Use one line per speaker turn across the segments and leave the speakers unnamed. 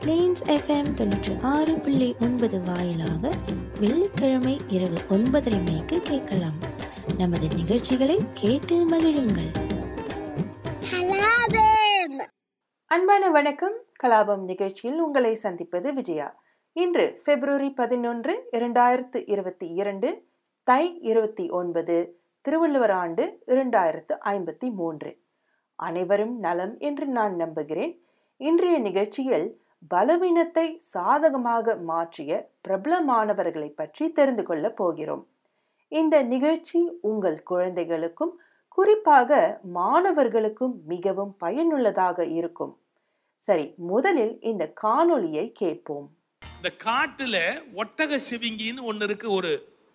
Planes FM தொண்ணூற்றி ஆறு புள்ளி ஒன்பது வாயிலாக வெள்ளிக்கிழமை இரவு ஒன்பதரை மணிக்கு கேட்கலாம். நமது நிகழ்ச்சிகளை கேட்டு மகிழுங்கள்.
அன்பான வணக்கம். கலாபம் நிகழ்ச்சியில் உங்களை சந்திப்பது விஜயா. இன்று பிப்ரவரி பதினொன்று இரண்டாயிரத்து இருபத்தி இரண்டு தை இருபத்தி ஒன்பது திருவள்ளுவர் ஆண்டு இரண்டாயிரத்து ஐம்பத்தி மூன்று. அனைவரும் நலம் என்று நான் நம்புகிறேன். இன்றைய நிகழ்ச்சியில் பலவீனத்தை சாதகமாக மாற்றிய பிரபலமானவர்களை பற்றி தெரிந்து கொள்ளப் போகிறோம். இந்த நிகழ்ச்சி உங்கள் குழந்தைகளுக்கும் குறிப்பாக மாணவர்களுக்கும் மிகவும் பயனுள்ளதாக இருக்கும். சரி முதலில் இந்த காணொளியை கேட்போம்.
இந்த காட்டுல ஒட்டக சிவிங்கின்னு ஒண்ணு இருக்கு ஒரு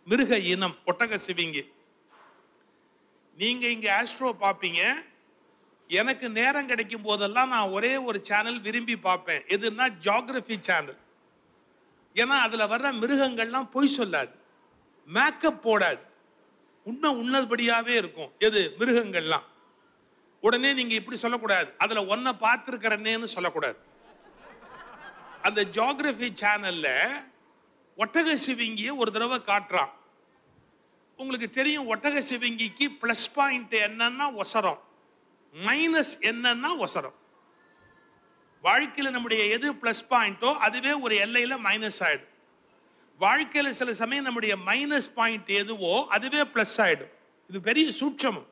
மிருக இனம் ஒட்டக சிவிங்கி. நீங்க இங்க ஆஸ்ட்ரோ பாப்பீங்க எனக்கு நேரம் கிடைக்கும் போதெல்லாம் நான் ஒரே ஒரு சேனல் விரும்பி பார்ப்பேன். எதுன்னா ஜியாகிரபி சேனல் ஏன்னா அதுல வர்ற மிருகங்கள்லாம் பொய் சொல்லாது. மேக்கப் போடாது. உண்மை உன்னதுபடியாகவே இருக்கும். எது? மிருகங்கள்லாம். உடனே நீங்க இப்படி சொல்லக்கூடாது. அதுல ஒன்ன பார்த்துருக்கிறனேன்னு சொல்லக்கூடாது. அந்த ஜியாகிரபி சேனல்ல ஒட்டக சிவிங்கியை ஒரு தடவை காட்டுறான். உங்களுக்கு தெரியும் ஒட்டக சிவிங்கிக்கு ப்ளஸ் பாயிண்ட் என்னன்னா ஒசரம். மைனஸ் என்னன்னா ஒசரம். வாழ்க்கையில நம்முடைய எது பிளஸ் பாயிண்டோ அதுவே ஒரு எல்லையில மைனஸ் ஆயிடும். வாழ்க்கையில சில சமயம் நம்முடைய மைனஸ் பாயிண்ட் எதுவோ அதுவே பிளஸ் ஆயிடும். இது பெரிய சூட்சமம்.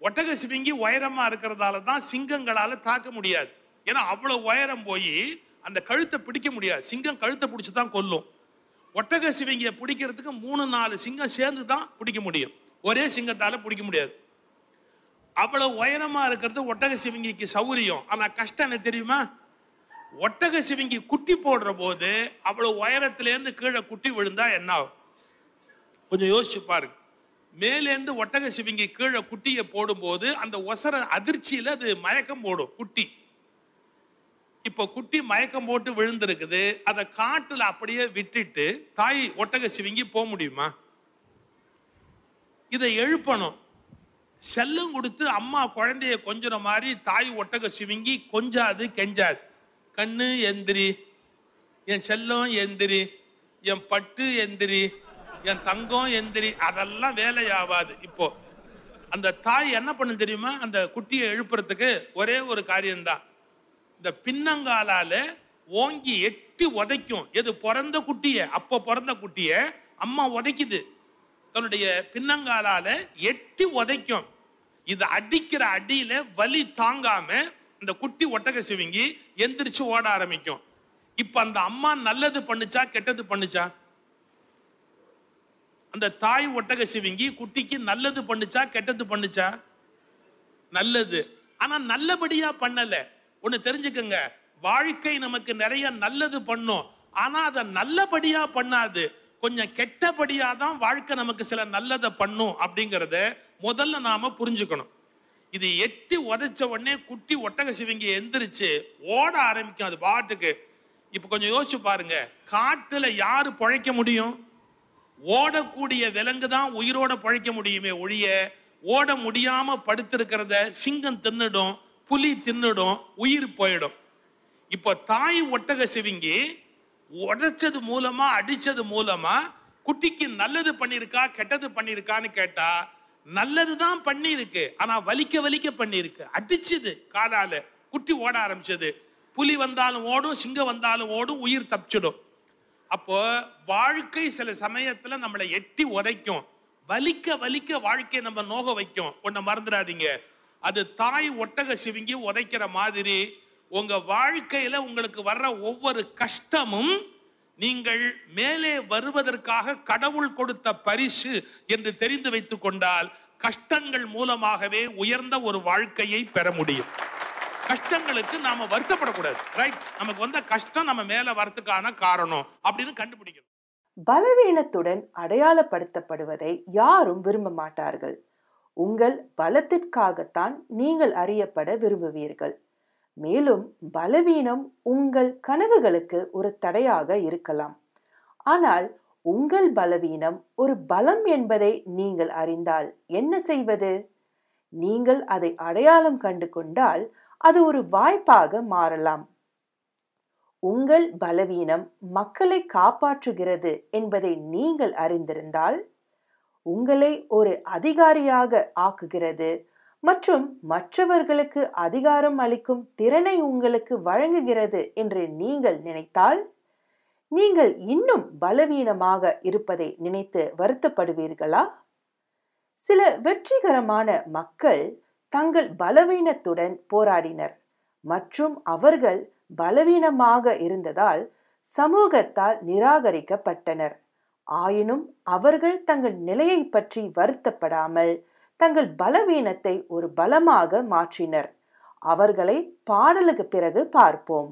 ஒட்டக சிவிங்கி உயரமா இருக்கிறதால தான் சிங்கங்களால தாக்க முடியாது. ஏன்னா அவ்வளவு உயரம் போய் அந்த கழுத்தை பிடிக்க முடியாது. சிங்கம் கழுத்தை பிடிச்சி தான் கொல்லும். ஒட்டக சிவிங்கியை பிடிக்கிறதுக்கு மூணு நாலு சிங்கம் சேர்ந்து தான் பிடிக்க முடியும். ஒரே சிங்கத்தால பிடிக்க முடியாது. அவ்வளவு உயரமா இருக்கிறது ஒட்டக சிவிங்கிக்கு சௌரியம் ஆனா கஷ்டம் என்ன தெரியுமா? ஒட்டக சிவிங்கி குட்டி போடுற போது அவ்வளவு உயரத்துல இருந்து கீழே குட்டி விழுந்தா என்ன ஆகும்? கொஞ்சம் யோசிச்சு பாருங்க. மேலேந்து ஒட்டக சிவிங்கி கீழே குட்டியை போடும்போது அந்த ஒசர அதிர்ச்சியில அது மயக்கம் போடும் குட்டி. இப்ப குட்டி மயக்கம் போட்டு விழுந்திருக்குது. அதை காட்டுல அப்படியே விட்டுட்டு தாய் ஒட்டக சிவிங்கி போக முடியுமா? இதை எழுப்பணும். செல்லம் கொடுத்து அம்மா குழந்தைய கொஞ்சுற மாதிரி தாய் ஒட்டக சிவிங்கி கொஞ்சாது கெஞ்சாது. கண்ணு எந்திரி என் செல்லம் எந்திரி என் பட்டு எந்திரி என் தங்கம் எந்திரி அதெல்லாம் வேலையாவாது. இப்போ அந்த தாய் என்ன பண்ணு தெரியுமா? அந்த குட்டியை எழுப்புறதுக்கு ஒரே ஒரு காரியம்தான். இந்த பின்னங்காலால ஓங்கி எட்டி உதைக்கும். எது பிறந்த குட்டிய அப்ப பிறந்த குட்டிய அம்மா உதைக்குது. தன்னுடைய பின்னங்காலால எட்டி உதைக்கும். இது அடிக்கிற அடியில வலி தாங்காம இந்த குட்டி ஒட்டக சிவிங்கி எந்திரிச்சு ஓட ஆரம்பிக்கும். இப்ப அந்த அம்மா நல்லது பண்ணுச்சா கெட்டது பண்ணுச்சா? அந்த தாய் ஒட்டக சிவிங்கி குட்டிக்கு நல்லது பண்ணுச்சா கெட்டது பண்ணுச்சா? நல்லது. ஆனா நல்லபடியா பண்ணல. ஒண்ணு தெரிஞ்சுக்கங்க. வாழ்க்கை நமக்கு நிறைய நல்லது பண்ணும். ஆனா அதை நல்லபடியா பண்ணாது. கொஞ்சம் கெட்டபடியா தான் வாழ்க்கை நமக்கு சில நல்லதை பண்ணும் அப்படிங்கிறத முதல்ல நாம புரிஞ்சுக்கணும். இது எட்டி உதைச்ச உடனே குட்டி ஒட்டக சிவங்கி எந்திரிச்சு ஓட ஆரம்பிக்கும் அது பாட்டுக்கு. இப்ப கொஞ்சம் யோசிச்சு பாருங்க காட்டுல யாரு பழைக்க முடியும்? ஓடக்கூடிய விலங்கு தான் உயிரோட பழைக்க முடியுமே ஒழிய ஓட முடியாம படுத்திருக்கிறத சிங்கம் தின்னுடும் புலி தின்னுடும் உயிர் போயிடும். இப்போ தாய் ஒட்டக சிவிங்கி உடைச்சது மூலமா அடிச்சது மூலமா குட்டிக்கு நல்லது பண்ணிருக்கா கெட்டது பண்ணிருக்கான்னு கேட்டா நல்லதுதான் பண்ணிருக்கு ஆனா வலிக்க வலிக்க பண்ணிருக்கு அடிச்சது காலால. குட்டி ஓட ஆரம்பிச்சது. புலி வந்தாலும் ஓடும் சிங்கம் வந்தாலும் ஓடும் உயிர் தப்பிச்சிடும். அப்போ வாழ்க்கை சில சமயத்துல நம்மளை எட்டி உதைக்கும். வலிக்க வலிக்க வாழ்க்கையை நம்ம நோக வைக்கும். ஒன்ன மறந்துடாதீங்க. அது தாய் ஒட்டக சிவிங்கி உதைக்கிற மாதிரி உங்க வாழ்க்கையில உங்களுக்கு வர்ற ஒவ்வொரு கஷ்டமும் நீங்கள் மேலே வருவதற்காக கடவுள் கொடுத்த பரிசு என்று தெரிந்து வைத்துக் கொண்டால் கஷ்டங்கள் மூலமாகவே உயர்ந்த ஒரு வாழ்க்கையை பெற முடியும். கஷ்டங்களுக்கு நாம வருத்தப்படக்கூடாது. ரைட் நமக்கு வந்த கஷ்டம் நம்ம மேல வரத்துக்கான காரணம் அப்படின்னு கண்டுபிடிக்கணும்.
பலவீனத்துடன் அடையாளப்படுத்தப்படுவதை யாரும் விரும்ப மாட்டார்கள். உங்கள் பலத்திற்காகத்தான் நீங்கள் அறியப்பட விரும்புவீர்கள். மேலும் பலவீனம் உங்கள் கனவுகளுக்கு ஒரு தடையாக இருக்கலாம். ஆனால் உங்கள் பலவீனம் ஒரு பலம் என்பதை நீங்கள் அறிந்தால் என்ன செய்வது? நீங்கள் அதை அடையாளம் கண்டு கொண்டால் அது ஒரு வாய்ப்பாக மாறலாம். உங்கள் பலவீனம் மக்களை காப்பாற்றுகிறது என்பதை நீங்கள் அறிந்திருந்தால் உங்களை ஒரு அதிகாரியாக ஆக்குகிறது மற்றும் மற்றவர்களுக்கு அதிகாரம் அளிக்கும் திறனை உங்களுக்கு வழங்குகிறது என்று நீங்கள் நினைத்தால் நீங்கள் இன்னும் பலவீனமாக இருப்பதை நினைத்து வருத்தப்படுவீர்களா? சில வெற்றிகரமான மக்கள் தங்கள் பலவீனத்துடன் போராடினர் மற்றும் அவர்கள் பலவீனமாக இருந்ததால் சமூகத்தால் நிராகரிக்கப்பட்டனர். ஆயினும் அவர்கள் தங்கள் நிலையை பற்றி வருத்தப்படாமல் தங்கள் பலவீனத்தை ஒரு பலமாக மாற்றினர். அவர்களை பாடலுக்கு பிறகு பார்ப்போம்.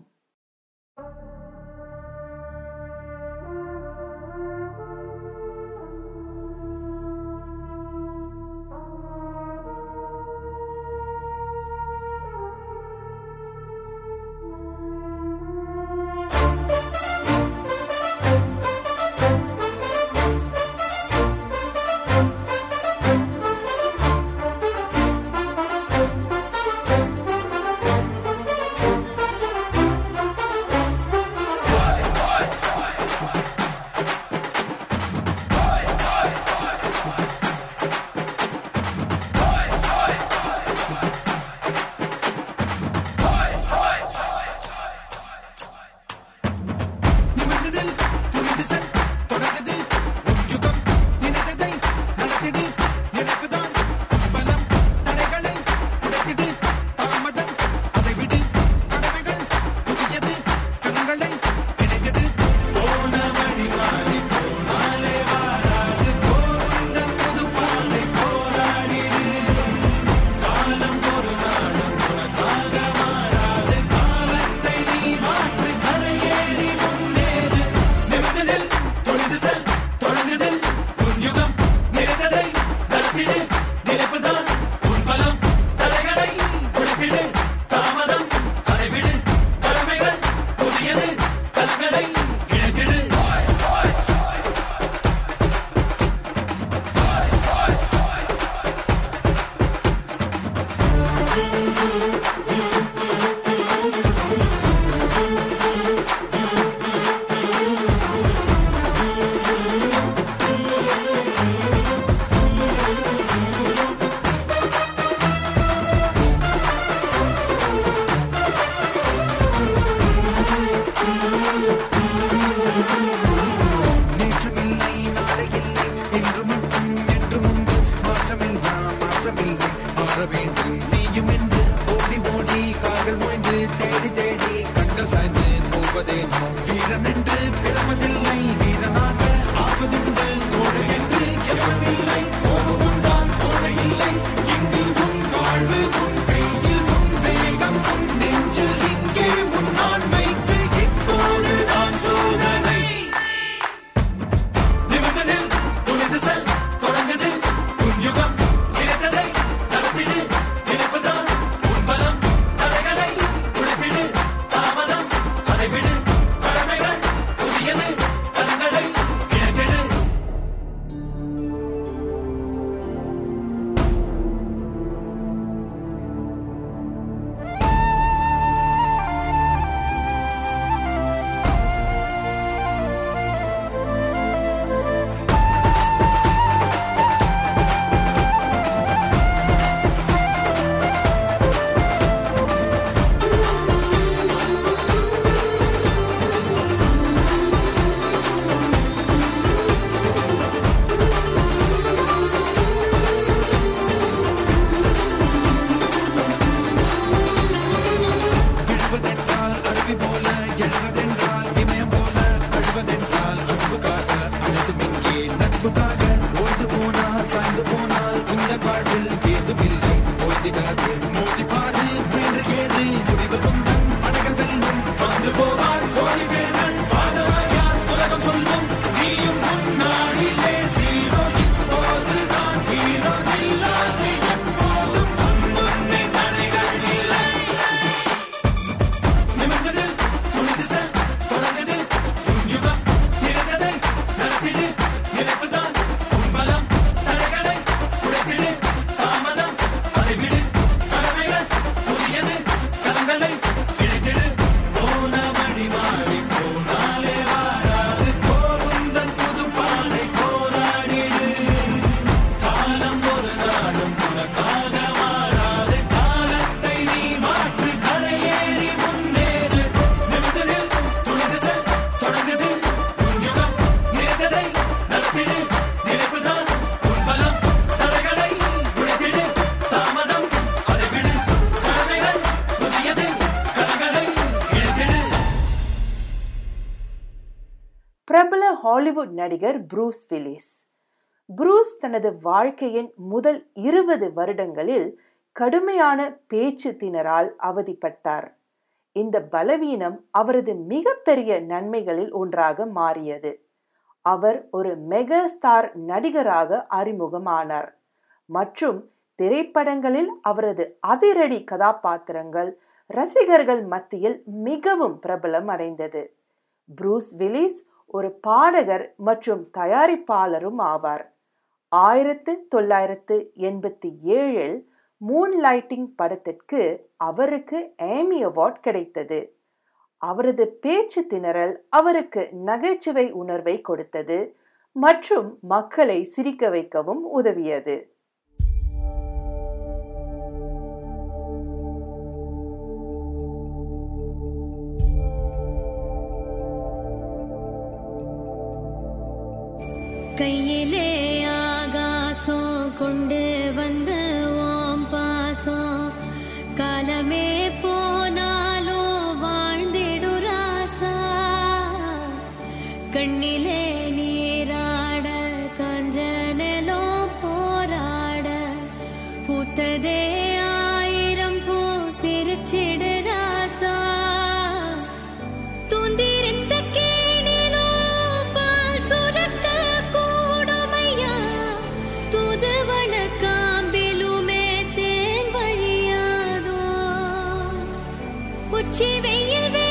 ஹாலிவுட் நடிகர் ப்ரூஸ் வில்லிஸ். ப்ரூஸ் தனது வாழ்க்கையின் முதல் இருபது வருடங்களில் கடுமையான பேச்சு திணறால் அவதிப்பட்டார். இந்த பலவீனம் அவரது மிகப்பெரிய நன்மைகளில் ஒன்றாக மாறியது. அவர் ஒரு மெகா ஸ்டார் நடிகராக அறிமுகமானார். மற்றும் திரைப்படங்களில் அவரது அதிரடி கதாபாத்திரங்கள் ரசிகர்கள் மத்தியில் மிகவும் பிரபலம் அடைந்தது. ப்ரூஸ் வில்லிஸ் ஒரு பாடகர் மற்றும் தயாரிப்பாளரும் ஆவார். ஆயிரத்து தொள்ளாயிரத்து எண்பத்தி ஏழில் மூன்லைட்டிங் படத்திற்கு அவருக்கு ஏமி அவார்ட் கிடைத்தது. அவரது பேச்சு திணறல் அவருக்கு நகைச்சுவை உணர்வை கொடுத்தது மற்றும் மக்களை சிரிக்க வைக்கவும் உதவியது.
कई உச்சி வெயில்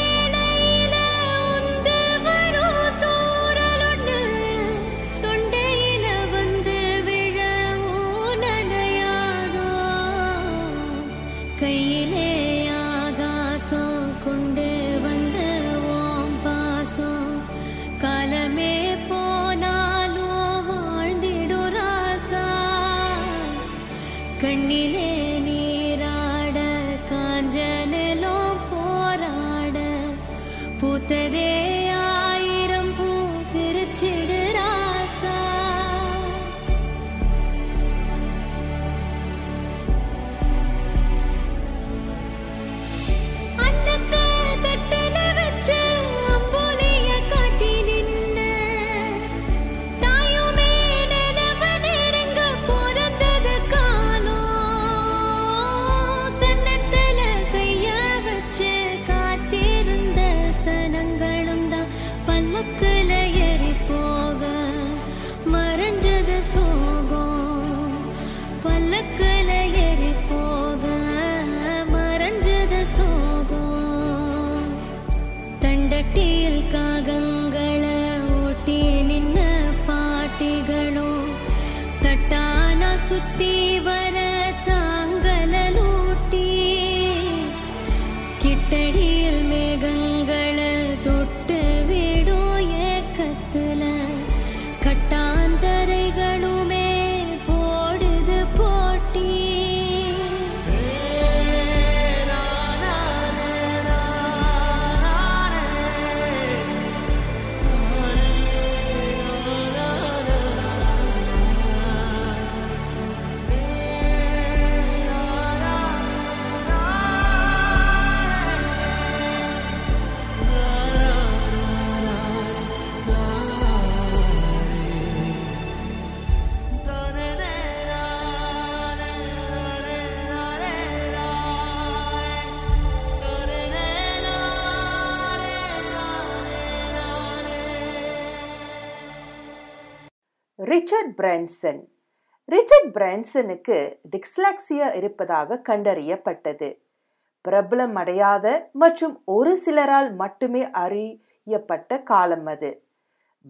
ஏக்கத்துல
ரிச்சர்ட் பிரான்சன் ரிச்சர்ட் பிரான்சனுக்கு டிக்ஸ்லாக்சியா இருப்பதாக கண்டறியப்பட்டது. பிரபலம் அடையாத மற்றும் ஒரு சிலரால் மட்டுமே அறியப்பட்ட காலம் அது.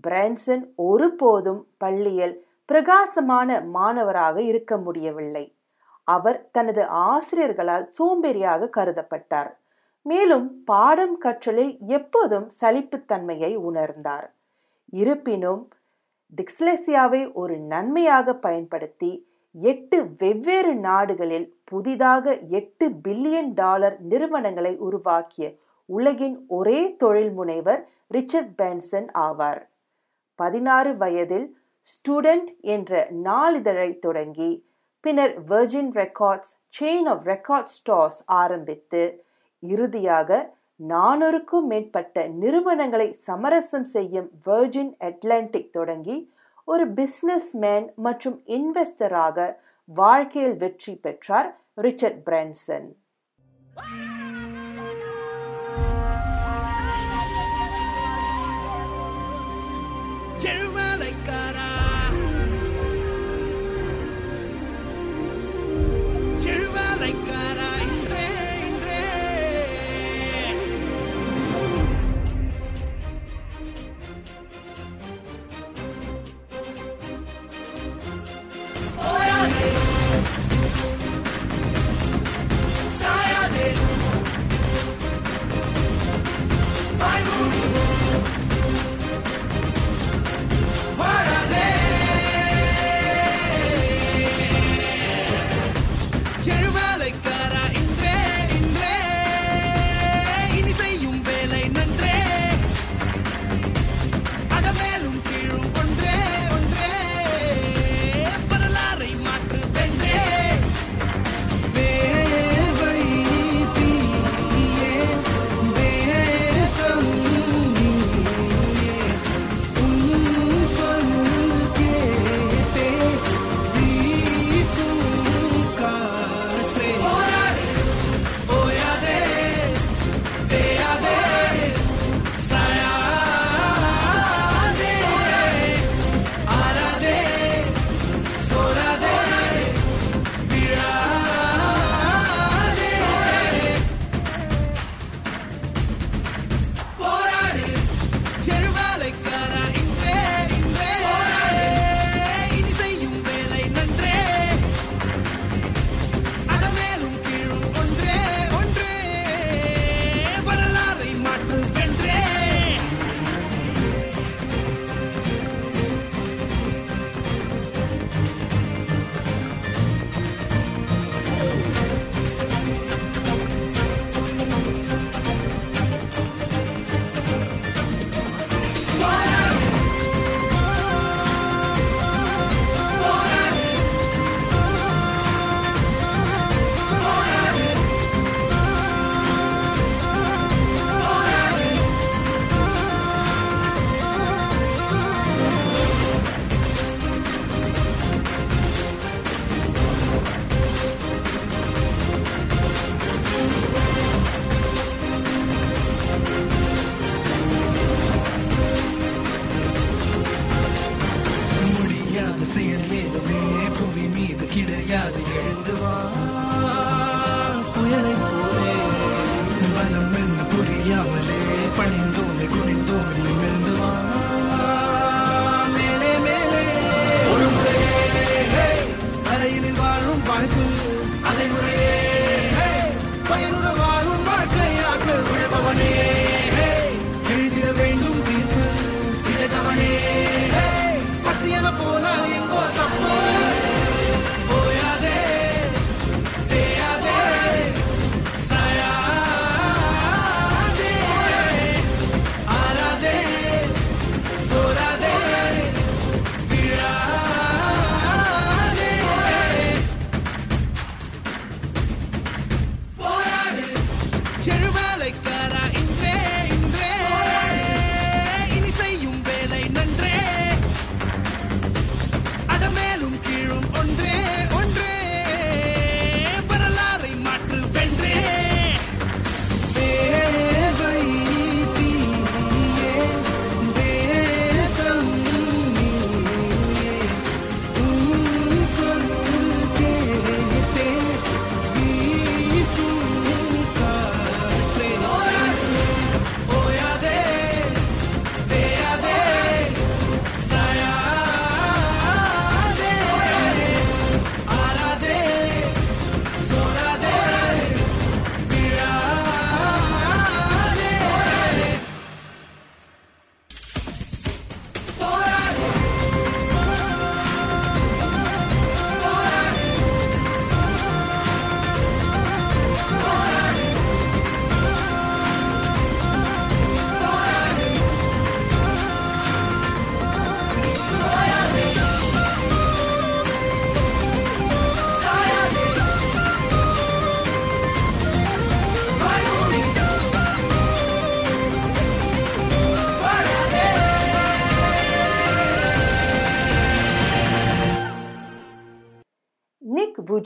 பிரான்சன் ஒருபோதும் பள்ளியில் பிரகாசமான மாணவராக இருக்க முடியவில்லை. அவர் தனது ஆசிரியர்களால் சோம்பேறியாக கருதப்பட்டார். மேலும் பாடம் கற்றலில் எப்போதும் சலிப்புத்தன்மையை உணர்ந்தார். இருப்பினும் டிக்ஸ்லெசியாவை ஒரு நன்மையாக பயன்படுத்தி எட்டு வெவ்வேறு நாடுகளில் புதிதாக எட்டு பில்லியன் டாலர் நிறுவனங்களை உருவாக்கிய உலகின் ஒரே தொழில் முனைவர் ரிச்சர்ட் பென்சன் ஆவார். பதினாறு வயதில் ஸ்டூடெண்ட் என்ற நாளிதழை தொடங்கி பின்னர் Virgin Records chain of record stores ஆரம்பித்து இறுதியாக நானூறுக்கும் மேற்பட்ட நிறுவனங்களை சமரசம் செய்யும் வெர்ஜின் அட்லாண்டிக் தொடங்கி ஒரு பிஸ்னஸ்மேன் மற்றும் இன்வெஸ்டராக வாழ்க்கையில் வெற்றி பெற்றார் ரிச்சர்ட் பிரான்சன்
Gentlemen!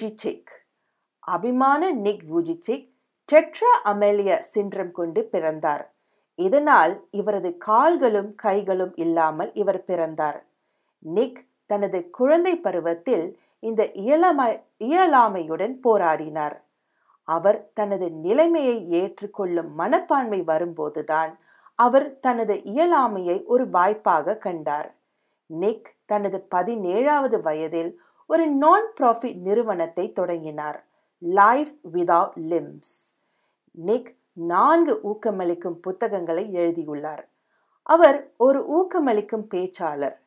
நிக் அபிமான நிக் வுஜிச்சிக் டெட்ரா அமெலிய சின்ரம் கொண்டு பிறந்தார். இதனால் இவரது கால்களும் கைகளும் இல்லாமல் இவர் பிறந்தார். நிக் தனது குழந்தை பருவத்தில் இந்த இயலாமை இயலாமையுடன் போராடினார். அவர் தனது நிலைமையை ஏற்றுக்கொள்ளும் மனப்பான்மை வரும்போதுதான் அவர் தனது இயலாமையை ஒரு வாய்ப்பாக கண்டார். நிக் தனது பதினேழாவது வயதில் ஒரு நான் ப்ராஃபிட் நிறுவனத்தை தொடங்கினார். லைஃப் விதவுட் லிம்ஸ் நிக் நான்கு ஊக்கமளிக்கும் புத்தகங்களை எழுதியுள்ளார். அவர் ஒரு ஊக்கமளிக்கும் பேச்சாளர்.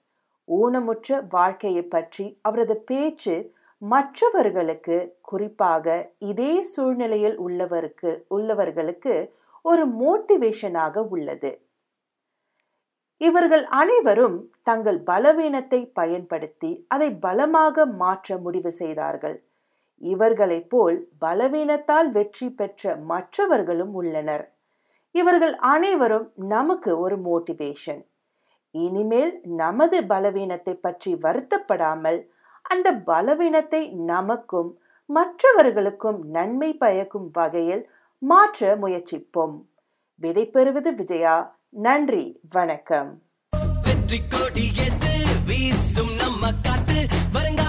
ஊனமுற்ற வாழ்க்கையை பற்றி அவரது பேச்சு மற்றவர்களுக்கு குறிப்பாக இதே சூழ்நிலையில் உள்ளவருக்கு உள்ளவர்களுக்கு ஒரு மோட்டிவேஷனாக உள்ளது. இவர்கள் அனைவரும் தங்கள் பலவீனத்தை பயன்படுத்தி அதை பலமாக மாற்ற முடிவு செய்தார்கள். இவர்களைப் போல் பலவீனத்தால் வெற்றி பெற்ற மற்றவர்களும் உள்ளனர். இவர்கள் அனைவரும் நமக்கு ஒரு மோட்டிவேஷன் இனிமேல் நமது பலவீனத்தை பற்றி வருத்தப்படாமல் அந்த பலவீனத்தை நமக்கும் மற்றவர்களுக்கும் நன்மை பயக்கும் வகையில் மாற்ற முயற்சிப்போம். விடைபெறுவது விஜயா. நன்றி வணக்கம்.
வெற்றி கொடி எது? வீசும் நம்ம காத்து வருங்க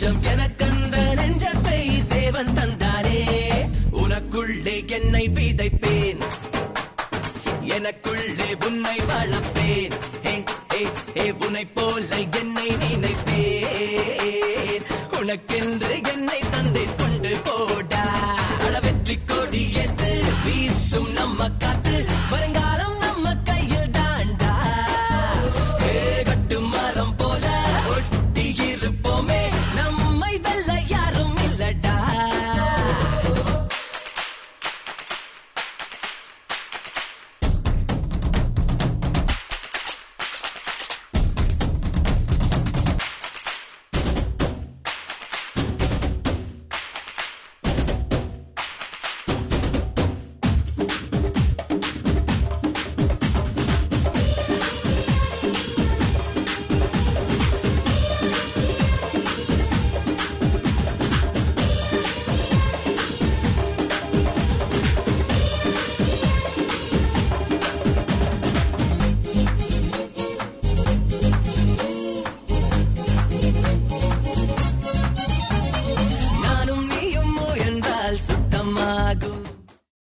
கொஞ்சம் எனக்கந்த நெஞ்சத்தை தேவன் தந்தானே உனக்குள்ளே என்னை விதைப்பேன்